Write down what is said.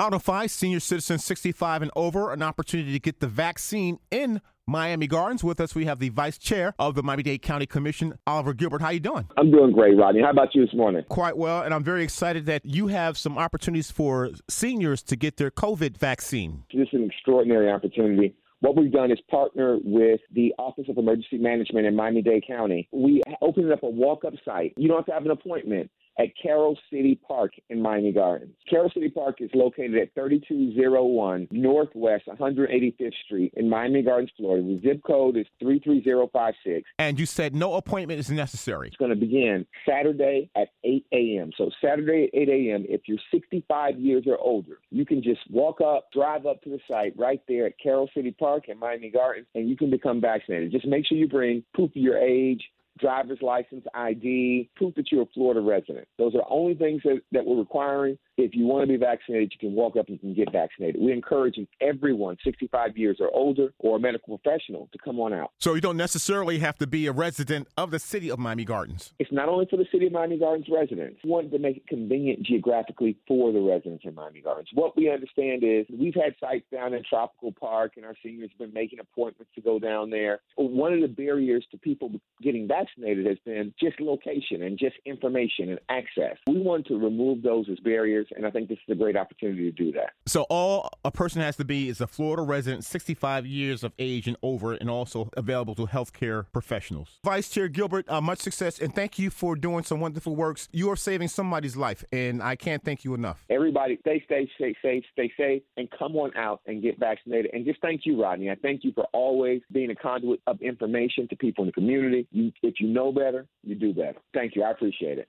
Find senior citizens 65 and over an opportunity to get the vaccine in Miami Gardens. With us, we have the vice chair of the Miami-Dade County Commission, Oliver Gilbert. How you doing? I'm doing great, Rodney. How about you this morning? Quite well, and I'm very excited that you have some opportunities for seniors to get their COVID vaccine. This is an extraordinary opportunity. What we've done is partner with the Office of Emergency Management in Miami-Dade County. We opened up a walk-up site. You don't have to have an appointment at Carol City Park in Miami Gardens. Carol City Park is located at 3201 Northwest 185th Street in Miami Gardens, Florida. The zip code is 33056. And you said no appointment is necessary. It's going to begin Saturday at 8 a.m. So Saturday at 8 a.m., if you're 65 years or older, you can just walk up, drive up to the site right there at Carol City Park in Miami Gardens, and you can become vaccinated. Just make sure you bring proof of your age, driver's license, ID, proof that you're a Florida resident. Those are the only things that, that we're requiring if you want to be vaccinated, you can walk up and you can get vaccinated. We're encouraging everyone 65 years or older or a medical professional to come on out. So you don't necessarily have to be a resident of the city of Miami Gardens. It's not only for the city of Miami Gardens residents. We wanted to make it convenient geographically for the residents in Miami Gardens. What we understand is we've had sites down in Tropical Park and our seniors have been making appointments to go down there. One of the barriers to people getting vaccinated has been just location and just information and access. We want to remove those as barriers and I think this is a great opportunity to do that. So all a person has to be is a Florida resident, 65 years of age and over, and also available to healthcare professionals. Vice Chair Gilbert, uh, much success, and thank you for doing some wonderful works. You are saving somebody's life, and I can't thank you enough. Everybody, stay, stay, stay safe, stay safe, and come on out and get vaccinated. And just thank you, Rodney. I thank you for always being a conduit of information to people in the community. You, if you know better, you do better. Thank you. I appreciate it.